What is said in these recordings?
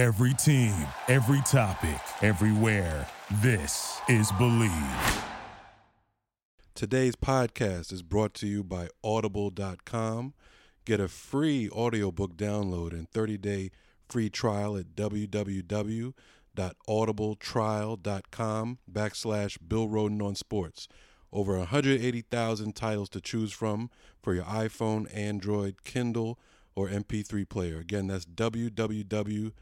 Every team, every topic, everywhere. This is Believe. Today's podcast is brought to you by Audible.com. Get a free audiobook download and 30-day free trial at www.audibletrial.com backslash Bill Rhoden on Sports. Over 180,000 titles to choose from for your iPhone, Android, Kindle, or MP3 player. Again, that's www.audibletrial.com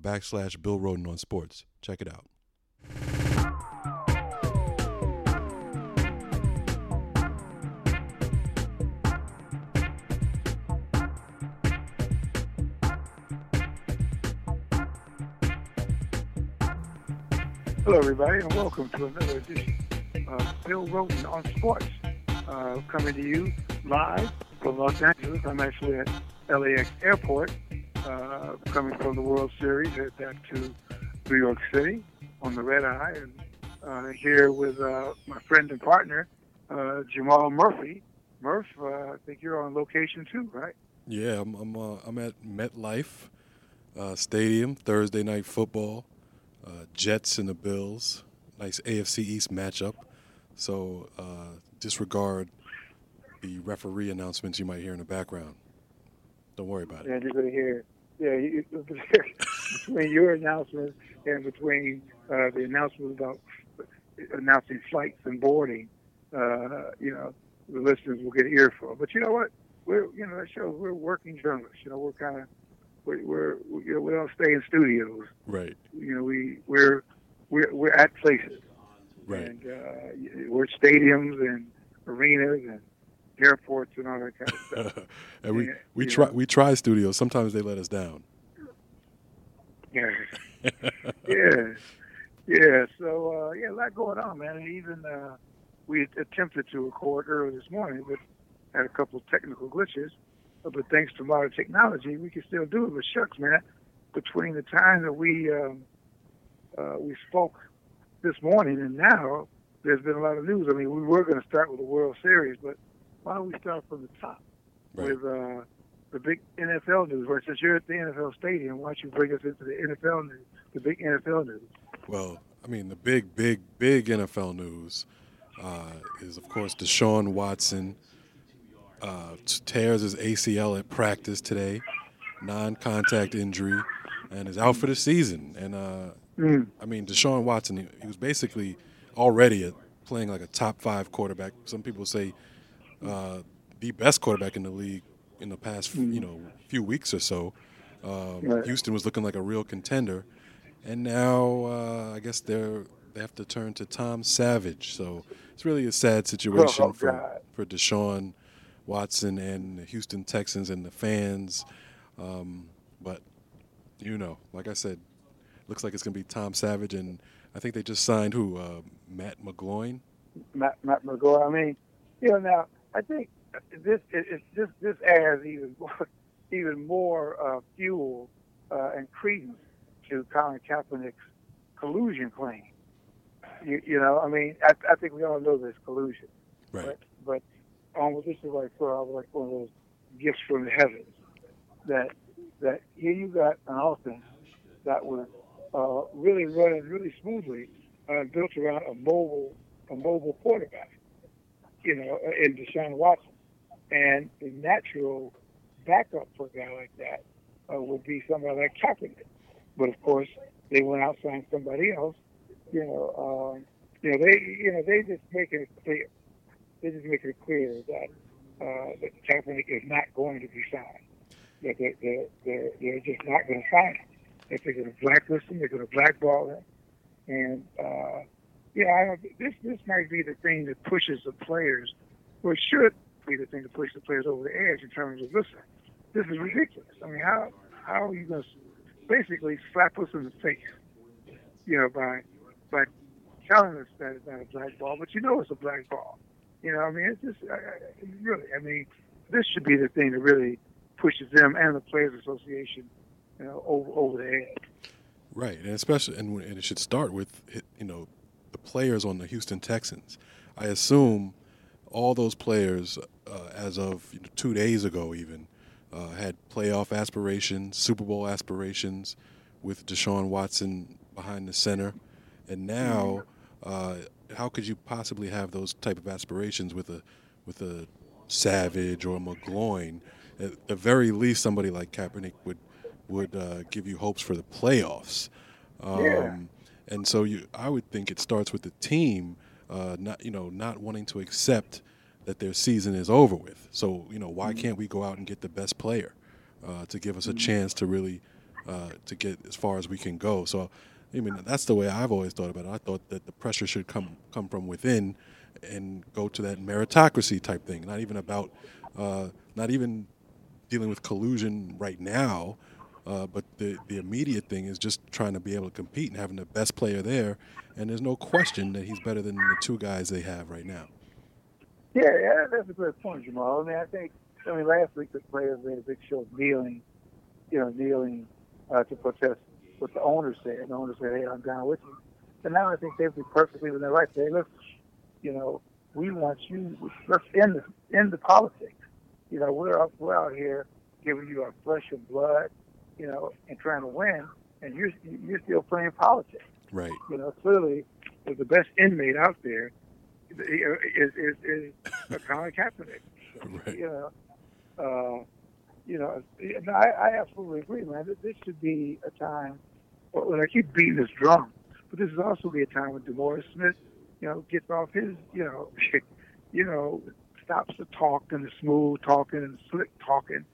backslash Bill Rhoden on Sports. Check it out. Hello, everybody, and welcome to another edition of Bill Rhoden on Sports. Uh, coming to you live from Los Angeles. I'm actually at LAX Airport, uh, coming from the World Series, head back to New York City on the red eye, and uh, here with uh, my friend and partner, uh, Jamal Murphy. Murph, uh, I think you're on location too, right? Yeah, I'm I'm, uh, I'm at MetLife Stadium Thursday night football. Jets and the Bills, nice AFC East matchup. So disregard the referee announcements you might hear in the background. Don't worry about it. And you're going to hear, yeah, you, between your announcement and between uh, the announcement about announcing flights and boarding, uh, you know, the listeners will get earful. But you know what? We're, you know, that shows we're working journalists. You know, we're kind of, we're, we're, you know, we don't stay in studios. Right, You know, we, we're, we're, we're at places. right. And uh, we're stadiums and arenas and airports and all that kind of stuff. and we Yeah, we try know. we try studios. Sometimes they let us down. Yeah. yeah, yeah. So uh, yeah, a lot going on, man. And even uh, we attempted to record earlier this morning, but had a couple of technical glitches. Uh, But thanks to modern technology, we can still do it. But shucks, man, between the time that we um, uh, we spoke this morning and now, there's been a lot of news. I mean, we were going to start with the World Series, but why don't we start from the top Right. with uh, the big NFL news? Where since you're at the NFL stadium, why don't you bring us into the NFL news, the big NFL news? Well, I mean, the big, big, big NFL news uh, is, of course, Deshaun Watson uh, tears his ACL at practice today, non-contact injury, and is out for the season. And uh, Mm. I mean, Deshaun Watson, he, he was basically already a, playing like a top five quarterback. Some people say uh, the best quarterback in the league in the past, you know, few weeks or so. Um, Right. Houston was looking like a real contender, and now uh, I guess they're they have to turn to Tom Savage. So it's really a sad situation Oh, for God. for Deshaun Watson and the Houston Texans and the fans. Um, but you know, like I said, looks like it's going to be Tom Savage, and I think they just signed who uh, Matt McGloin. Matt, Matt McGraw. I mean, you know, now I think this it, this this adds even more, even more uh, fuel uh, and credence to Colin Kaepernick's collusion claim. You, you know, I mean, I, I think we all know there's collusion, Right. but but almost this is like of like one of those gifts from the heavens that that here you got an offense that was uh, really running really smoothly, uh, built around a mobile a mobile quarterback, you know, in Deshaun Watson, and the natural backup for a guy like that uh, would be somebody like Kaepernick. But of course, they went out and signed somebody else. You know, um, you know they you know they just making it clear. They just making it clear that uh, that Kaepernick is not going to be signed. That they're, they're, they're, they're just not going to sign him. If they're going to blacklist him, they're going to blackball him. And uh, yeah, this this might be the thing that pushes the players, or should be the thing to push the players over the edge in terms of listen, this is ridiculous. I mean, how how are you going to basically slap us in the face, you know, by by telling us that it's not a black ball, but you know it's a black ball. You know, I mean, it's just I, really. I mean, this should be the thing that really pushes them and the Players Association, you know, over over the edge. Right, and especially, and, and it should start with you know the players on the Houston Texans. I assume all those players, uh, as of you know, two days ago, even uh, had playoff aspirations, Super Bowl aspirations, with Deshaun Watson behind the center, and now, uh, how could you possibly have those type of aspirations with a with a Savage or McGloin? At the very least, somebody like Kaepernick would would uh, give you hopes for the playoffs. Um, Yeah. And so you, I would think it starts with the team, uh, not you know not wanting to accept that their season is over with. So you know why can't we go out and get the best player uh, to give us a chance to really uh, to get as far as we can go? So I mean that's the way I've always thought about it. I thought that the pressure should come come from within and go to that meritocracy type thing. Not even about uh, not even dealing with collusion right now. Uh, but the, the immediate thing is just trying to be able to compete and having the best player there. And there's no question that he's better than the two guys they have right now. Yeah, yeah, that's a great point, Jamal. I mean, I think, I mean, last week the players made a big show of kneeling, you know, kneeling uh, to protest what the owner said. And the said, hey, I'm down with you. And now I think they'd be perfectly within their right to say, look, you know, we want you, let's end the, end the politics. You know, we're we're out here giving you our flesh and blood, you know, and trying to win, and you're, you're still playing politics. Right. You know, clearly, the best inmate out there is is, is Colin Kaepernick. Right. You know, uh, you know, no, I, I absolutely agree, man. This- This should be a time. Well, I keep beating this drum, but this is also be a time when DeMaurice Smith, you know, gets off his, you know, you know, stops the talk and the smooth talking and the slick talking,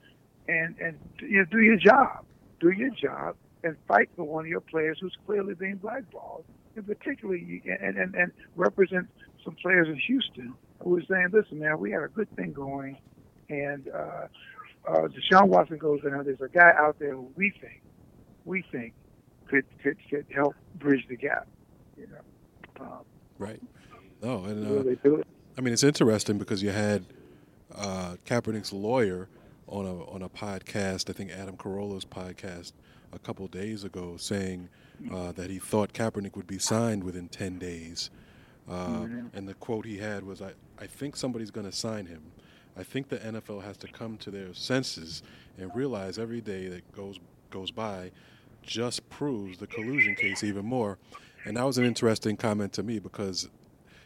and and you know, do your job, do your job, and fight for one of your players who's clearly being blackballed, and particularly and and, and represent some players in Houston who are saying, listen, man, we had a good thing going, and uh, uh, Deshaun Watson goes down. There's a guy out there who we think, we think, could could, could help bridge the gap. You know, um, Right. No, and uh, they do it? I mean it's interesting because you had uh, Kaepernick's lawyer on a on a podcast. I think Adam Carolla's podcast a couple days ago, saying uh, that he thought Kaepernick would be signed within ten days. Uh, And the quote he had was, "I I think somebody's going to sign him. I think the NFL has to come to their senses and realize every day that goes goes by just proves the collusion case even more." And that was an interesting comment to me because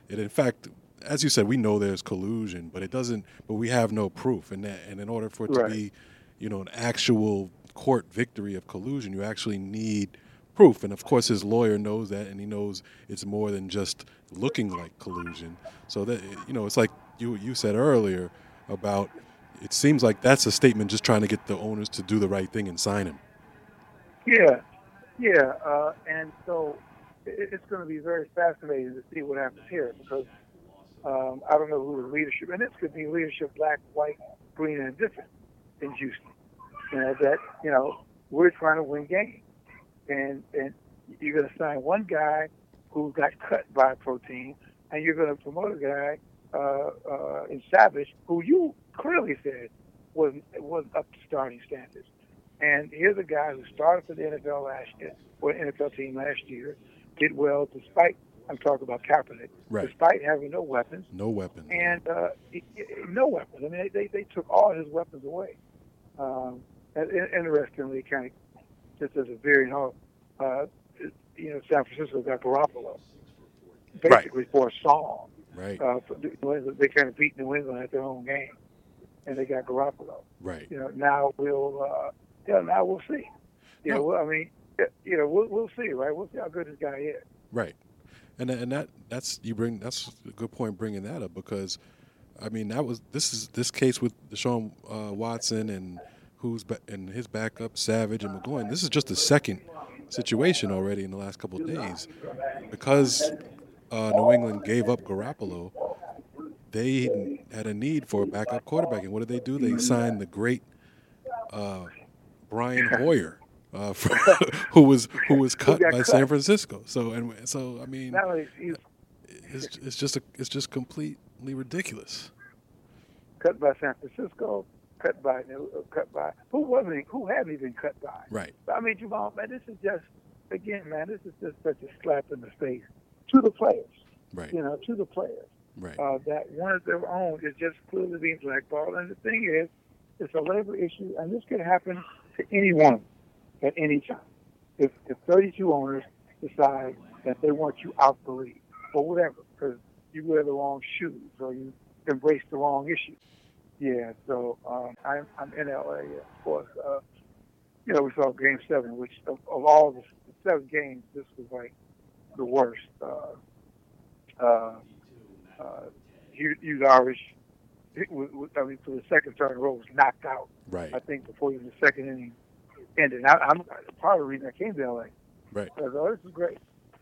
it, in fact, as you said, we know there's collusion, but it doesn't. But we have no proof, and that, and in order for it Right. to be, you know, an actual court victory of collusion, you actually need proof. And of course, his lawyer knows that, and he knows it's more than just looking like collusion. So that you know, it's like you you said earlier about. It seems like that's a statement just trying to get the owners to do the right thing and sign him. Yeah, yeah, uh, and so it's going to be very fascinating to see what happens here because um, I don't know who the leadership, and this could be leadership, black, white, green, and different in Houston. You know that you know we're trying to win games, and and you're going to sign one guy who got cut by protein, and you're going to promote a guy uh, uh, in Savage who you clearly said was was up to starting standards. And here's a guy who started for the NFL last year, or NFL team last year, did well despite, I'm talking about Kaepernick, Right. despite having no weapons. No weapons. And uh, no weapons. I mean, they, they, took all his weapons away. Um, and, and interestingly, kind of just as a very note, uh, you know, San Francisco got Garoppolo Right. basically for a song. right. Uh, for, they kind of beat New England at their own game, and they got Garoppolo right. you know, now we'll, uh, yeah, now we'll see. You No. well, I mean, you know, we'll, we'll see, right? We'll see how good this guy is. Right, and and that that's you bring that's a good point bringing that up because, I mean that was this is this case with Deshaun uh, Watson and who's ba- and his backup Savage and McGloin. This is just the second situation already in the last couple of days because uh, New England gave up Garoppolo. They had a need for a backup quarterback, and what did they do? They signed the great uh, Brian Hoyer, uh, who was who was cut by cut. San Francisco. So and so, I mean, it's, it's just a, it's just completely ridiculous. cut by San Francisco, cut by cut by who wasn't who hadn't he been cut by? Right, I mean, Jamal, man, this is just again, man, this is just such a slap in the face to the players. right, You know, to the players. right, uh, that one of their own is just clearly being blackballed. And the thing is, it's a labor issue, and this could happen to anyone at any time. If, if 32 owners decide that they want you out the league or whatever, because you wear the wrong shoes or you embrace the wrong issue. Yeah, so um, I'm, I'm in LA, of course. Uh, you know, we saw Game Seven, which of, of all the seven games, this was like the worst. Uh, uh, uh, Yu, Yu Darvish, I mean, for the second time in a row, was knocked out. Right. I think before even the second inning ended. I, I'm part of the reason I came to LA. Right. I oh, this is great.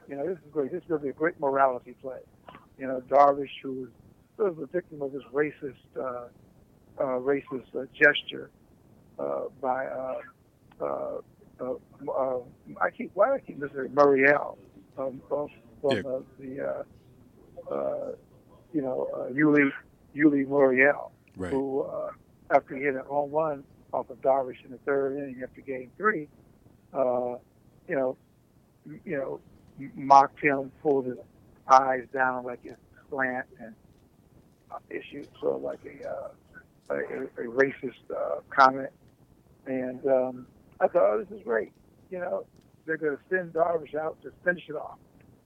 You know, this is great. This is going to be a great morality play. You know, Darvish, who was the victim of this racist, uh, uh, racist uh, gesture uh, by, uh, uh, uh, uh, I keep, why do I keep Mr. Gurriel um, from, from Yeah. uh, the, uh, uh, you know, uh, Yuli, Yuli Gurriel Right. who, uh, after he hit a home run off of Darvish in the third inning after Game Three, uh, you know, you know, mocked him, pulled his eyes down like a slant, and uh, issued sort of like a uh, a, a, a racist uh, comment. And um, I thought, oh, this is great. You know, they're going to send Darvish out to finish it off,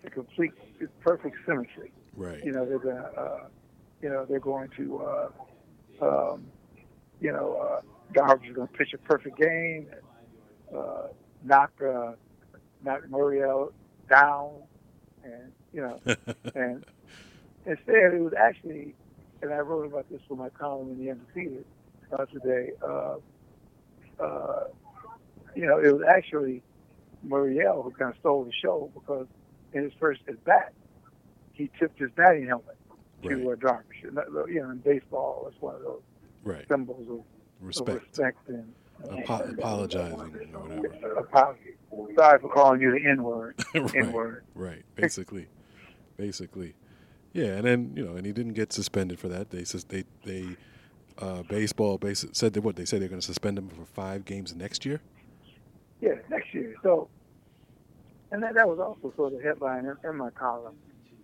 to complete its perfect symmetry Right. you know they're going to uh, you know they're going to uh, um, you know Darvish is going to pitch a perfect game uh, knock uh, knock Gurriel down and you know and instead it was actually and I wrote about this for my column in the Undefeated uh, today uh, uh, you know it was actually Gurriel who kind of stole the show because in his first at bat he tipped his batting helmet to Right. uh, Darvish. You know, in baseball, it's one of those Right. symbols of Respect. respect and Apo- apologizing or whatever. apology. Sorry for calling you the N word. N right. word. Right. Basically. Basically. Yeah, and then you know, and he didn't get suspended for that. They they they uh, baseball base said that what they said they're going to suspend him for five games next year. Yeah, next year. So, and that, that was also sort of the headline in, in my column,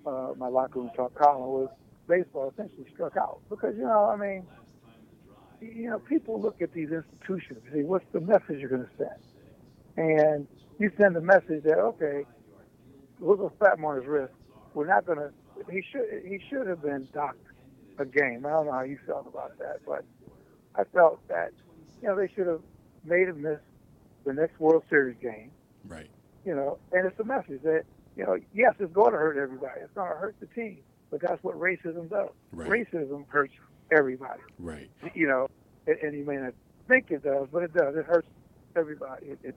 uh, my locker room talk column was baseball essentially struck out because you know, I mean, you know, people look at these institutions and say, what's the message you're going to send? And you send the message that okay, look at him on his wrist. We're not going to. He should he should have been docked a game. I don't know how you felt about that, but I felt that you know they should have made him miss the next World Series game. Right. You know, and it's a message that you know, yes, it's going to hurt everybody. It's going to hurt the team, but that's what racism does. Right. Racism hurts everybody. Right. You know, and, and you may not think it does, but it does. It hurts everybody. It it,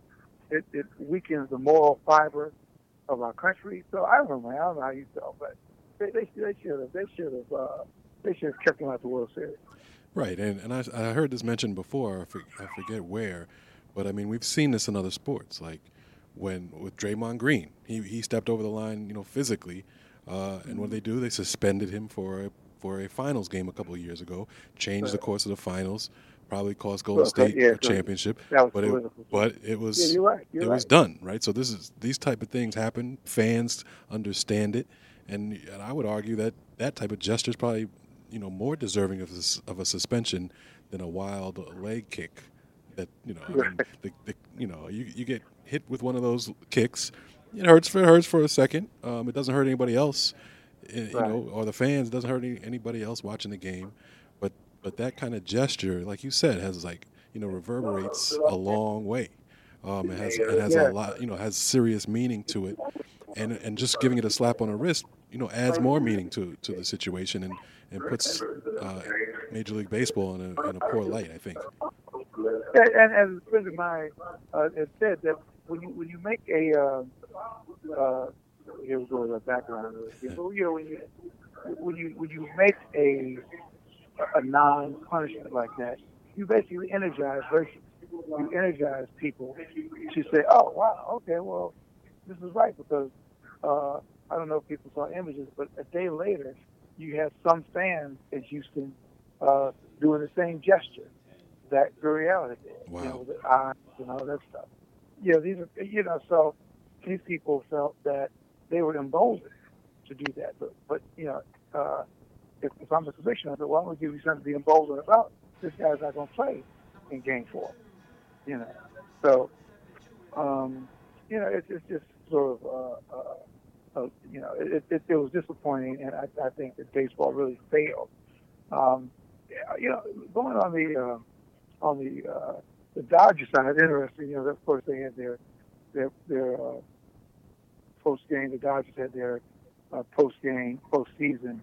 it, it weakens the moral fiber of our country. So I don't know, man. I don't know how you feel, but they they, they should have they should have uh, they should have kept him out the World Series. Right, and and I, I heard this mentioned before. I, for, I forget where, but I mean we've seen this in other sports, like when with Draymond Green, he he stepped over the line, you know, physically, uh, and what did they do? They suspended him for a, for a finals game a couple of years ago, changed the course of the finals, probably cost Golden Well, State yeah, a championship, but it but it was yeah, you're right. You're it right. was done right. So this is these type of things happen. Fans understand it, and, and I would argue that that type of gesture is probably you know more deserving of this, of a suspension than a wild leg kick. That you know, I mean, the, the, you know, you you get hit with one of those kicks, it hurts for it hurts for a second. Um, it doesn't hurt anybody else, you Right. know, or the fans. It doesn't hurt any, anybody else watching the game. But but that kind of gesture, like you said, has like you know reverberates a long way. Um, it has it has a lot, you know, has serious meaning to it, and and just giving it a slap on the wrist, you know, adds more meaning to to the situation and and puts uh, Major League Baseball in a in a poor light. I think. And, and as a friend of mine uh, has said that when you when you make a uh, here we go with the background, but you know when you when you when you make a a non punishment like that, you basically energize virtue. You energize people to say, "Oh wow, okay, well this is right," because uh, I don't know if people saw images, but a day later, you have some fans in Houston uh, doing the same gesture that Gurriel did, Wow. you know, with the eyes and all that stuff. You know, these are, you know, so these people felt that they were emboldened to do that. But, but you know, uh, if, if I'm the commissioner, I said, well, I'm going to give you something to be emboldened about. This guy's not going to play in Game Four. You know, so um, you know it's, it's just sort of uh, uh, uh, you know it, it, it was disappointing, and I, I think that baseball really failed. Um, you know, going on the uh, on the uh, the Dodgers side, interesting. You know, of course they had their their their uh, post game. The Dodgers had their uh, post game, post season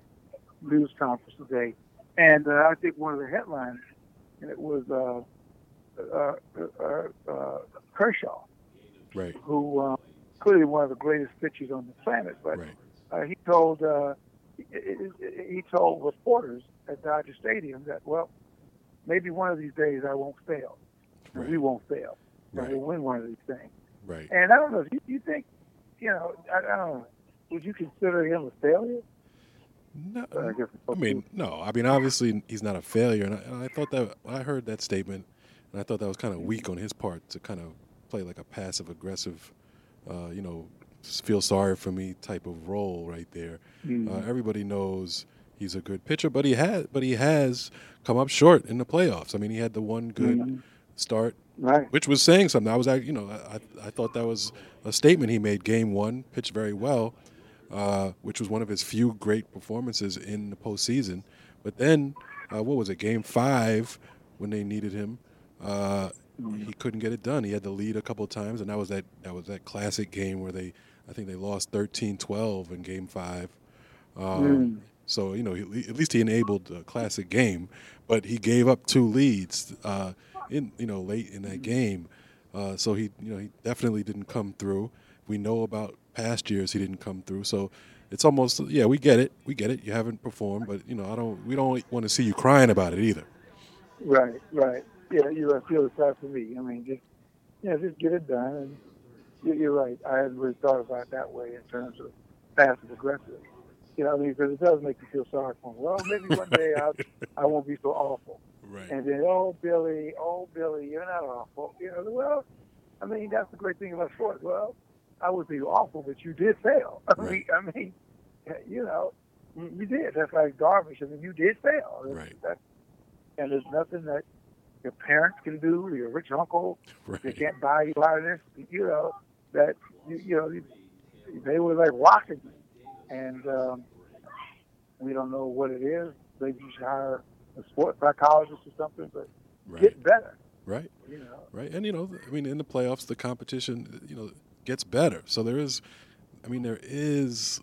news conference today, and uh, I think one of the headlines and it was uh, uh, uh, uh, Kershaw, Right. who clearly one of the greatest pitchers on the planet, but Right. uh, he told uh, he, he told reporters at Dodger Stadium that well, maybe one of these days I won't fail, Right. we won't fail, Right. we'll win one of these things. Right. And I don't know. You, you think, you know, I, I don't. Would you consider him a failure? No, I I mean, no. I mean, obviously he's not a failure, and I, and I thought that I heard that statement, and I thought that was kind of weak on his part to kind of play like a passive aggressive, uh, you know, feel sorry for me type of role right there. Mhm. Uh, everybody knows he's a good pitcher, but he has, but he has come up short in the playoffs. I mean, he had the one good Mhm. start right. which was saying something. I was, you know, I, I thought that was a statement he made. Game one, pitched very well, uh, which was one of his few great performances in the postseason. But then, uh, what was it? Game five, when they needed him, uh, he couldn't get it done. He had to lead a couple times, and that was that that was that classic game where they, I think they lost 13-12 in Game five. Um, So you know, he, at least he enabled a classic game, but he gave up two leads uh, in you know late in that game. Uh, so he you know he definitely didn't come through. We know about past years he didn't come through. So it's almost yeah we get it we get it. You haven't performed, but you know I don't we don't want to see you crying about it either. Right, right. Yeah, you feel the same for me. I mean, just yeah, just get it done. And you- you're right. I hadn't really thought about it that way in terms of passive aggressive. You know, what I mean, because it does make you feel sorry for him. Well, maybe one day I I won't be so awful. Right. And then, oh Billy, oh Billy, you're not awful. You know, well, I mean, that's the great thing about sports. Well, I would be awful, but you did fail. I mean, I mean, you know, you, you did. That's like Darvish. I mean, you did fail. Right. That, and there's nothing that your parents can do, or your rich uncle, they can't buy you out of this. You know that you, you know they were like rocking, and um, we don't know what it is. You should hire a sports psychologist or something, but Right. get better. Right. You know. right? And you know, I mean, in the playoffs, the competition, you know, gets better. So there is, I mean, there is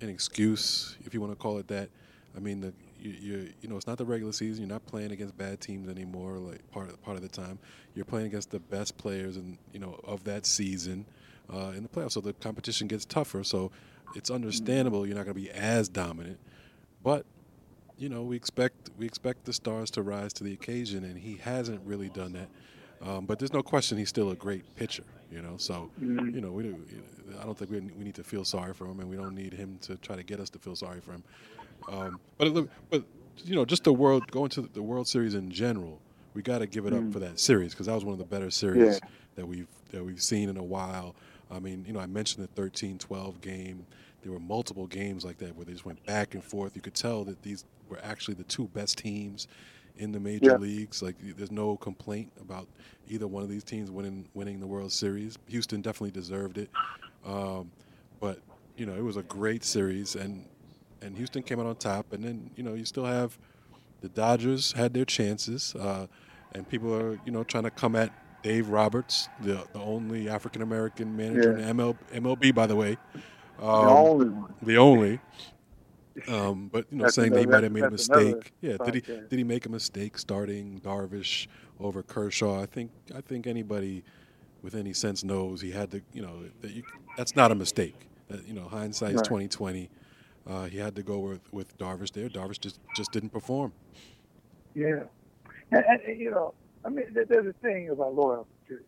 an excuse, if you want to call it that. I mean, the you, you you know, it's not the regular season. You're not playing against bad teams anymore. Like part of, part of the time, you're playing against the best players and you know of that season uh, in the playoffs. So the competition gets tougher. So it's understandable you're not going to be as dominant, but you know, we expect we expect the stars to rise to the occasion, and he hasn't really done that. Um, but there's no question he's still a great pitcher. You know, so Mhm. you know, we do, I don't think we, we need to feel sorry for him, and we don't need him to try to get us to feel sorry for him. Um, but but you know, just the world going to the World Series in general, we got to give it up for that series because that was one of the better series Yeah. that we've that we've seen in a while. I mean, you know, I mentioned the 13-12 game. There were multiple games like that where they just went back and forth. You could tell that these were actually the two best teams in the major Yeah. leagues. Like, there's no complaint about either one of these teams winning winning the World Series. Houston definitely deserved it, um, but you know, it was a great series, and and Houston came out on top. And then you know, you still have the Dodgers had their chances, uh, and people are you know trying to come at Dave Roberts, the the only African American manager Yeah. in ML, MLB, by the way. the Um, only one. the only. Um, but you know, saying they another- might have made a mistake. Yeah, did he did he make a mistake starting Darvish over Kershaw? I think I think anybody with any sense knows he had to. You know, that you, that's not a mistake. That, you know, hindsight's Right. twenty twenty. Uh, he had to go with with Darvish there. Darvish just just didn't perform. Yeah, and, and, and, you know, I mean, there's a thing about loyalty too.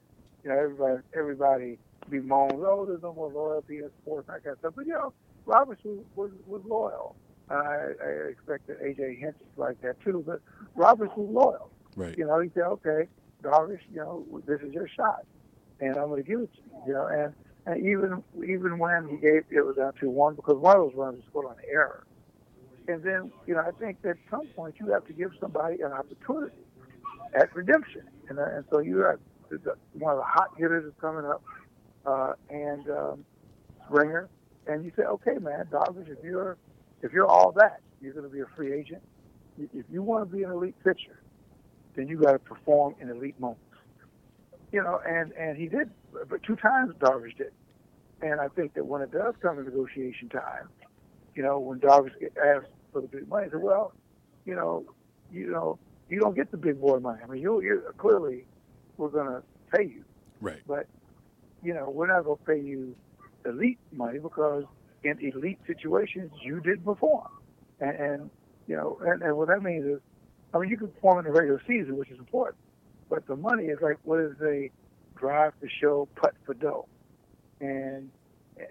You know, everybody everybody bemoans, oh, there's no more loyalty in sports, that kind of stuff. But you know, Roberts was was, was loyal. I, I expect that AJ Hinch is like that too. But Roberts was loyal. Right. You know, he said, okay, Darvish, you know, this is your shot, and I'm going to give it to you. You know, and, and even even when he gave it was down to one because one of those runs was scored on error. And then, you know, I think at some point you have to give somebody an opportunity. at redemption. And, uh, and so you have one of the hot hitters is coming up, uh, and um, Springer, and you say, okay, man, Darvish, if you're if you're all that, you're going to be a free agent. If you want to be an elite pitcher, then you got to perform in elite moments. You know, and and he did, but two times Darvish did. And I think that when it does come to negotiation time, you know, when Darvish get asked for the big money, I said, well, you know, you know, you don't get the big boy money. I mean, you you clearly we're going to pay you, right? But you know, we're not going to pay you elite money because in elite situations you did perform, and, and you know, and, and what that means is, I mean, you can perform in the regular season, which is important, but the money is like what is a drive for show, putt for dough, and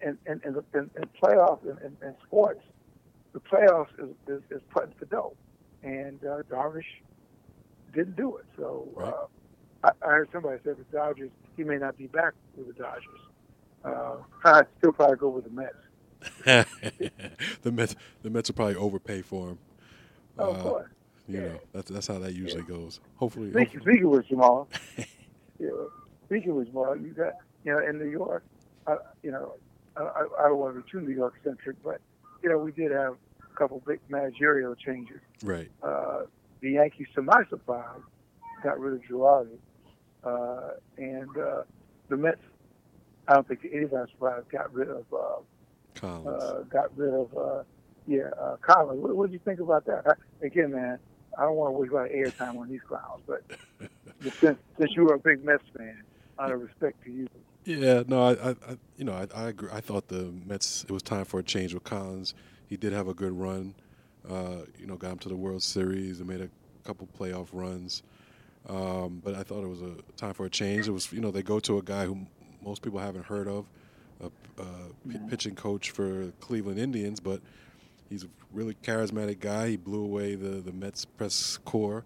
and and and, and, and playoffs and, and, and sports, the playoffs is, is, is putting for dough, and uh, Darvish didn't do it. So right. uh, I, I heard somebody say the Dodgers, he may not be back with the Dodgers. Uh, I'd still probably go with the Mets. the Mets, the Mets will probably overpay for him. Oh, uh, boy. You yeah. know, that's that's how that usually yeah. goes. Hopefully, speaking, hopefully. speaking with Jamal, know, speaking with Jamal, you got you know in New York, uh, you know, I, I don't want to be too New York centric, but you know we did have a couple big managerial changes. Right. Uh, the Yankees, to my surprise, got rid of Girardi, uh, and uh, the Mets. I don't think anybody's surprised got rid of uh, Collins. Uh, got rid of uh, yeah uh, Collins. What, what do you think about that? I, again, man, I don't want to waste a lot of airtime on these clowns, but since since you are a big Mets fan, out of respect to you. Yeah, no, I, I, you know, I, I agree. I thought the Mets. It was time for a change with Collins. He did have a good run. Uh, you know, got him to the World Series and made a couple playoff runs. Um, but I thought it was a time for a change. It was, you know, they go to a guy who most people haven't heard of, a, a p- pitching coach for Cleveland Indians, but he's a really charismatic guy. He blew away the, the Mets press corps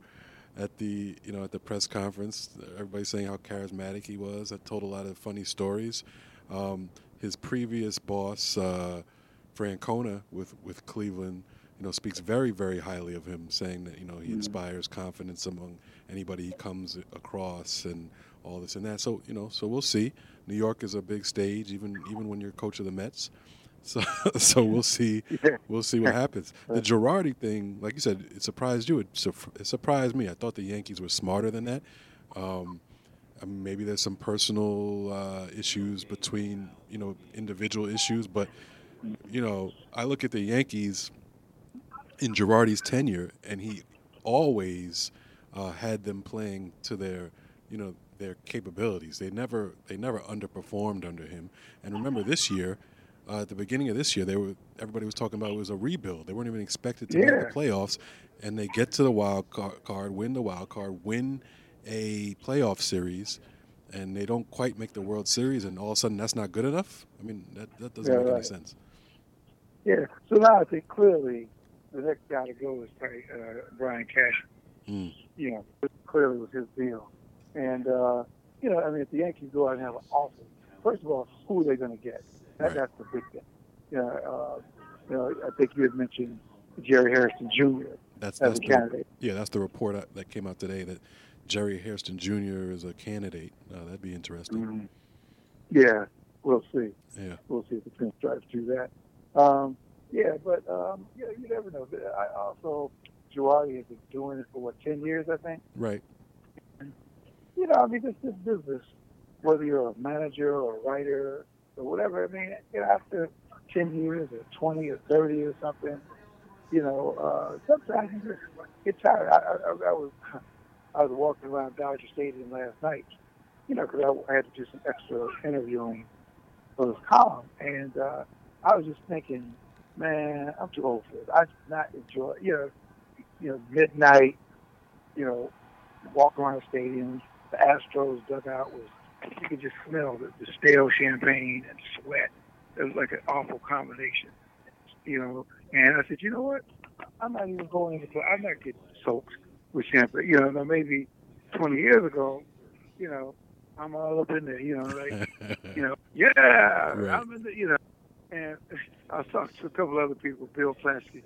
at the you know at the press conference. Everybody's saying how charismatic he was. I told a lot of funny stories. Um, his previous boss, uh, Francona, with with Cleveland you know, speaks very, very highly of him, saying that you know he mm-hmm. inspires confidence among anybody he comes across, and all this and that. So you know, so we'll see. New York is a big stage, even even when you're coach of the Mets. So so we'll see, we'll see what happens. The Girardi thing, like you said, it surprised you. It, su- it surprised me. I thought the Yankees were smarter than that. Um, I mean, maybe there's some personal uh, issues between you know individual issues, but you know, I look at the Yankees in Girardi's tenure, and he always uh, had them playing to their, you know, their capabilities. They never they never underperformed under him. And remember, this year, uh, at the beginning of this year, they were everybody was talking about it was a rebuild. They weren't even expected to yeah. make the playoffs, and they get to the wild card, win the wild card, win a playoff series, and they don't quite make the World Series, and all of a sudden that's not good enough. I mean, that that doesn't yeah, make right. any sense. Yeah. So now I think clearly the next guy to go is uh, Brian Cash. Mm. You know, clearly was his deal. And, uh, you know, I mean, if the Yankees go out and have an awful, first of all, who are they going to get? That, right. That's the big thing. You know, uh, you know, I think you had mentioned Jerry Hairston Jr. That's, that's the, candidate. Yeah, that's the report that came out today that Jerry Hairston Jr. is a candidate. Uh, that'd be interesting. Mm-hmm. Yeah, we'll see. Yeah, we'll see if the Pinstripes do that. Um, yeah, but um, yeah, you never know. I also Has been doing it for what ten years, I think. Right. You know, I mean, this is business. Whether you're a manager or a writer or whatever, I mean, you know, after ten years or twenty or thirty or something, you know, uh, sometimes you just get tired. I, I, I was I was walking around Dodger Stadium last night, you know, because I, I had to do some extra interviewing for this column, and uh, I was just thinking man, I'm too old for this. I do not enjoy, you know, you know, midnight, you know, walk around the stadiums. The Astros dugout was, you could just smell the, the stale champagne and sweat. It was like an awful combination, you know. And I said, you know what? I'm not even going into, I'm not getting soaked with champagne. You know, maybe 20 years ago, you know, I'm all up in there, you know, like, you know, yeah, right. I'm in the, you know, and I talked to a couple other people, Bill Plaschke,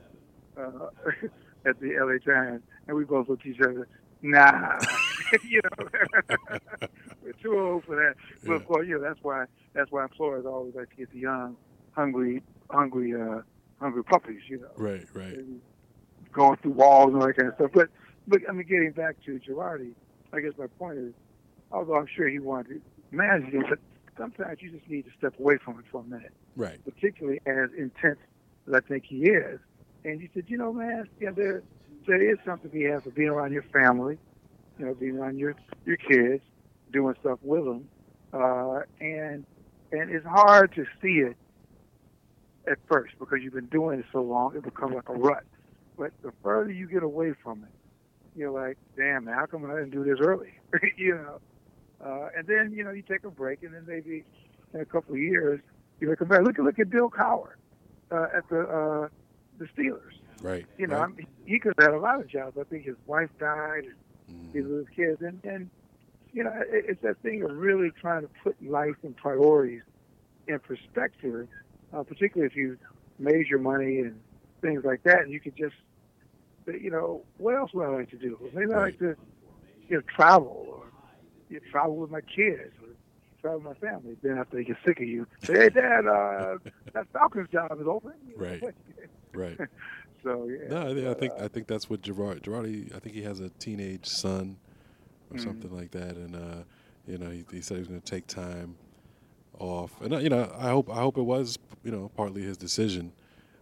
uh, at the LA Times, and we both looked at each other. Nah, you know, we're too old for that. But Yeah. of course, you know, that's why that's why employers always like to get the young, hungry, hungry, uh, hungry puppies. You know, Right, right. and going through walls and all that kind of stuff. But but I mean, getting back to Girardi, I guess my point is, although I'm sure he wanted to manage it, but sometimes you just need to step away from it for a minute Right. particularly as intense as I think he is. And you said, you know, man, yeah, there there is something he has for being around your family, you know, being around your your kids, doing stuff with them, uh, and and it's hard to see it at first because you've been doing it so long, it becomes like a rut. But the further you get away from it, you're like, damn, man, how come I didn't do this early? you know, uh, and then you know you take a break, and then maybe in a couple of years you look back. Look at look at Bill Cowher uh, at the uh, the Steelers. Right. You know, right. I mean, he could have had a lot of jobs. I think his wife died, and Mhm. his little kids, and and you know, it, it's that thing of really trying to put life and priorities in perspective, uh, particularly if you made your money and things like that, and you could just, you know, what else would I like to do? Maybe I like to, you know, travel or you know, travel with my kids travel with my family. Then after they get sick of you, say, hey, Dad, uh, that Falcons job is open. Right. Right. so yeah. No, I, I think uh, I think that's what Gerard Girardi. I think he has a teenage son or Mhm. something like that, and uh, you know he, he said he was going to take time off, and uh, you know I hope I hope it was you know partly his decision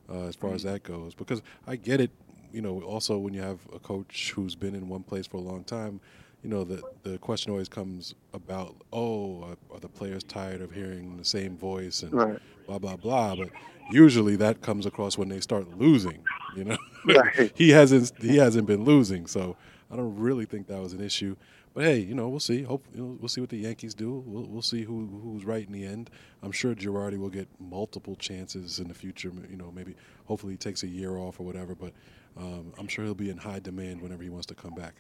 uh, as far as Mm-hmm. that goes because I get it. You know, also when you have a coach who's been in one place for a long time, you know the the question always comes about oh are, are the players tired of hearing the same voice and Right. blah blah blah. But usually that comes across when they start losing you know? Right. he hasn't he hasn't been losing. So i don't really think that was an issue. But hey you know we'll see. Hope you know, we'll see what the yankees do. We'll, we'll see who who's right in the end. I'm sure Girardi will get multiple chances in the future you know maybe hopefully he takes a year off or whatever. But um, i'm sure he'll be in high demand whenever he wants to come back.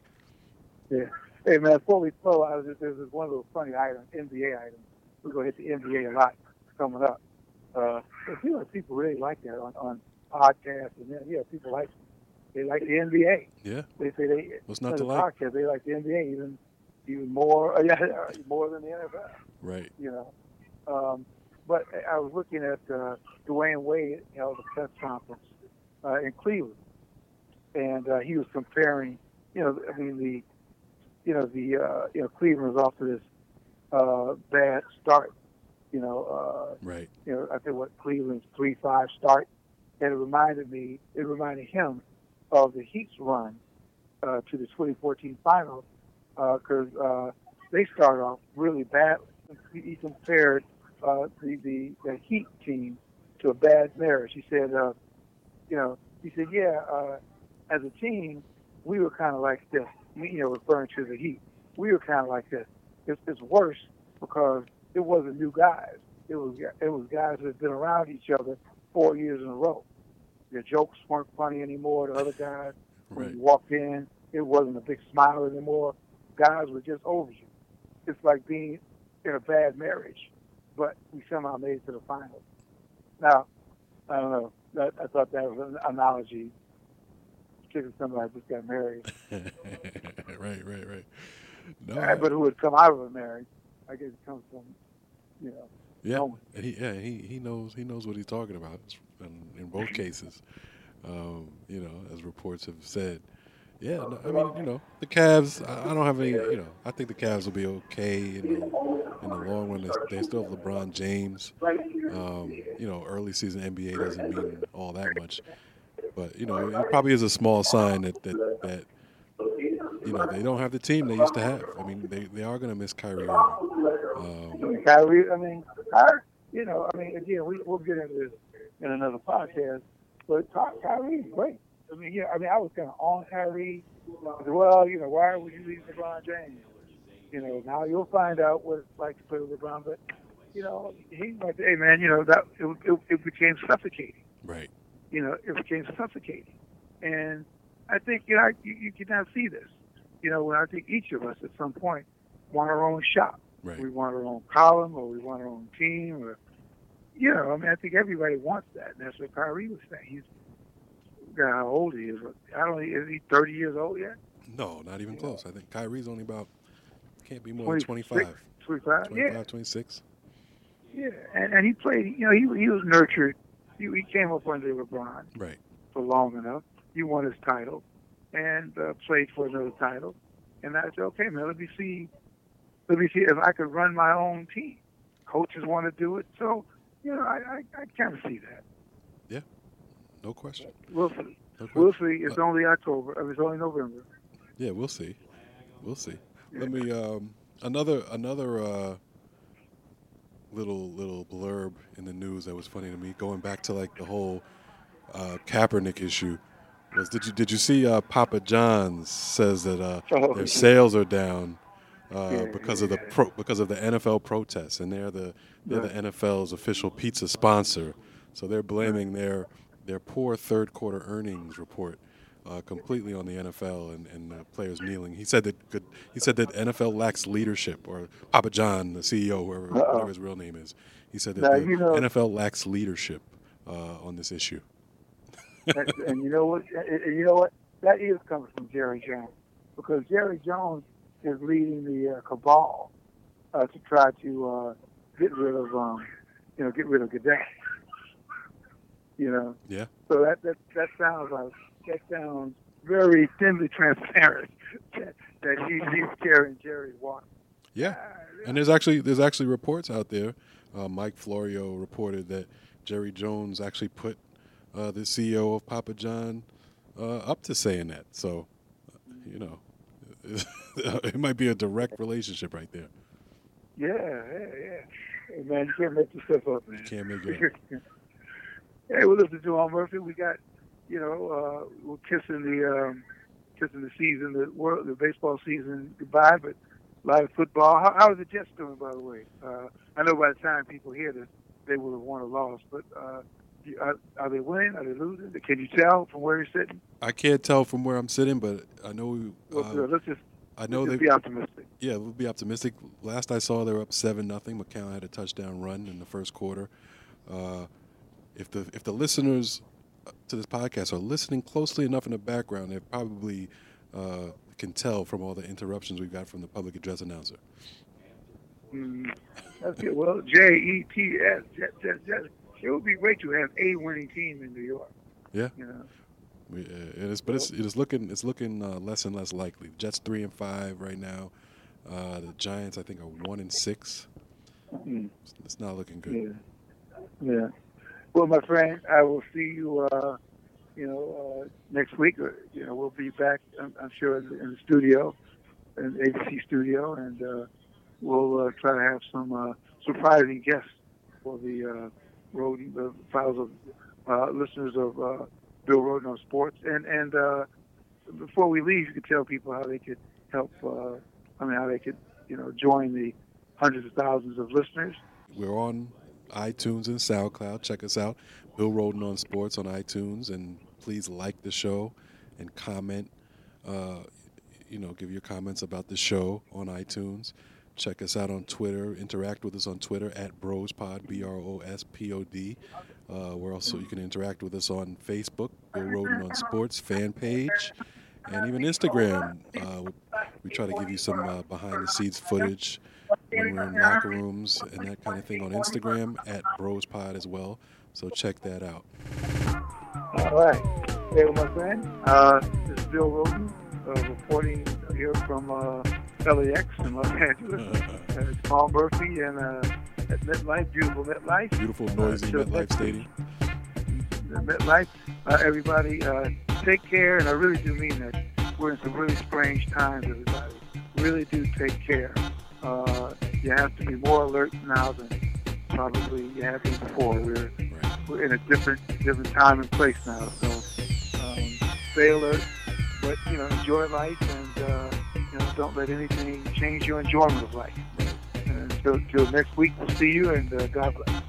Yeah. Hey man, before we flow, I was just, there's this one little funny item, NBA item. We're gonna hit the NBA a lot coming up. Uh, feels like people really like that on, on podcasts, and then yeah, people like they like the NBA. yeah They say they What's not to the like? podcast they like the NBA even even more uh, yeah more than the NFL. right You know, um, but I was looking at uh, Dwyane Wade held a press conference uh, in Cleveland, and uh, he was comparing. You know, I mean the you know, the uh, you know Cleveland was off to this uh, bad start. You know, uh, right you know, I think what Cleveland's three five start, and it reminded me, it reminded him of the Heat's run uh, to the 2014 finals because uh, they started off really bad. He compared uh, the, the the Heat team to a bad marriage. He said, uh, you know, he said, yeah, uh, as a team, we were kind of like this. You know, referring to the Heat, we were kind of like this. It's, it's worse because it wasn't new guys. It was it was guys that had been around each other four years in a row. Their jokes weren't funny anymore. The other guys, when right you walked in, it wasn't a big smile anymore. Guys were just over you. It's like being in a bad marriage, but we somehow made it to the finals. Now, I don't know. That, I thought that was an analogy. Particularly somebody who just got married, right right right no Uh, but who would come out of a marriage. I guess it comes from, you know, Yeah, and he yeah he, he knows he knows what he's talking about in, in both cases. Um, you know, as reports have said. Yeah, no, I mean, you know, the Cavs. I, I don't have any. You know, I think the Cavs will be okay in the in the long run. They, they still have LeBron James. Um, you know, early season NBA doesn't mean all that much, but you know, it probably is a small sign that that that you know they don't have the team they used to have. I mean, they they are going to miss Kyrie Irving. Um, Kyrie, I mean, Kyrie, you know, I mean, again, we, we'll get into this in another podcast, but Ky- Kyrie's great. I mean, yeah, I mean, I was kind of on Kyrie. Said, well, you know, why would you leave LeBron James? You know, now you'll find out what it's like to play with LeBron, but, you know, he's like, hey, man, you know, that it, it, it became suffocating. right. You know, it became suffocating. And I think, you know, you, you can now see this. You know, when I think each of us at some point want our own shop. Right. We want our own column or we want our own team or you know, I mean I think everybody wants that and that's what Kyrie was saying. He's I forgot how old he is. I don't is he thirty years old yet? No, not even close. I think Kyrie's only about Can't be more than 25. 25, 25, yeah. 26. Yeah, and, and he played. You know, he he was nurtured. He, he came up under LeBron Right. for long enough. He won his title, and uh, played for another title. And I said, okay, man, let me see, let me see if I could run my own team. Coaches want to do it, so you know, I I, I kind of see that. Yeah, no question. We'll see. We'll see. It's only October. I mean, It's only November. Yeah, we'll see. We'll see. Yeah. Let me um, another another uh, little little blurb in the news that was funny to me. Going back to like the whole uh, Kaepernick issue was did you did you see uh, Papa John's says that uh, Oh, their sales are down uh, because of the pro, because of the NFL protests and they're the they're Yeah. the NFL's official pizza sponsor. So they're blaming their their poor third quarter earnings report uh, completely on the NFL and, and uh, players kneeling. He said that good, he said that NFL lacks leadership, or Papa John, the CEO, whoever, whatever his real name is, he said that Now, the you know- NFL lacks leadership uh, on this issue. and, and you know what? And you know what? That is coming from Jerry Jones because Jerry Jones is leading the uh, cabal uh, to try to uh, get rid of, um, you know, get rid of Gaddafi. You know. Yeah. So that that that sounds like that sounds very thinly transparent that, that he, he's carrying Jerry. Yeah, Ah, and there's actually there's actually reports out there. Uh, Mike Florio reported that Jerry Jones actually put uh, the CEO of Papa John uh, up to saying that. So, you know, it might be a direct relationship right there. Yeah, yeah, yeah. Hey, man, you can't make yourself up, man. Can't make it. up. hey, well, listen, Jamal Murphy, we got, you know, uh, we're kissing the um, kissing the season, the world, the baseball season goodbye, but live football. How, how are the Jets doing, by the way? Uh, I know by the time people hear this, they will have won or lost, but uh, are, are they winning? Are they losing? Can you tell from where you're sitting? I can't tell from where I'm sitting, but I know. Well, Uh, good. let's just, I know they. be optimistic. Yeah, we'll be optimistic. Last I saw, they were up seven nothing. McCown had a touchdown run in the first quarter. Uh, if the if the listeners to this podcast are listening closely enough in the background, they probably uh, can tell from all the interruptions we've got from the public address announcer. Mm, that's good. Well, J E T S. It would be great to have a winning team in New York. Yeah. You know. We, uh, it is, but it's it is looking it's looking uh, less and less likely. Jets three and five right now. Uh, the Giants, I think, are one and six. Mm. It's, it's not looking good. Yeah. Yeah. Well, my friend, I will see you. Uh, you know, uh, next week. Uh, You know, we'll be back. I'm, I'm sure in the, studio, in the ABC studio, and uh, we'll uh, try to have some uh, surprising guests for the road the files of listeners of Bill Rhoden on Sports. And and before we leave, you could tell people how they could help. I mean, how they could you know join the hundreds of thousands of listeners. We're on iTunes and SoundCloud. Check us out. Bill Rhoden on Sports on iTunes, and please like the show and comment. Uh, you know, give your comments about the show on iTunes. Check us out on Twitter. Interact with us on Twitter at BrosPod, B R O S P O D. Uh, we're also you can interact with us on Facebook, Bill Rhoden on Sports fan page, and even Instagram. Uh, we, try to give you some uh, behind the scenes footage when we're in locker rooms and that kind of thing on Instagram at BrosPod as well. So check that out. All right. Hey, my friend, uh, this is Bill Rhoden, uh, reporting here from uh, LAX in Los Angeles. Uh, it's Paul Murphy and uh, at MetLife, beautiful MetLife. Beautiful, noisy Uh, MetLife. Stadium. Uh, MetLife. Uh, everybody, uh, take care, and I really do mean that. We're in some really strange times, everybody. Really do take care. Uh, you have to be more alert now than probably you have been before. We're we're in a different different time and place now. So um, stay alert, but you know enjoy life and uh, you know don't let anything change your enjoyment of life. And until, until next week, we'll see you and uh, God bless.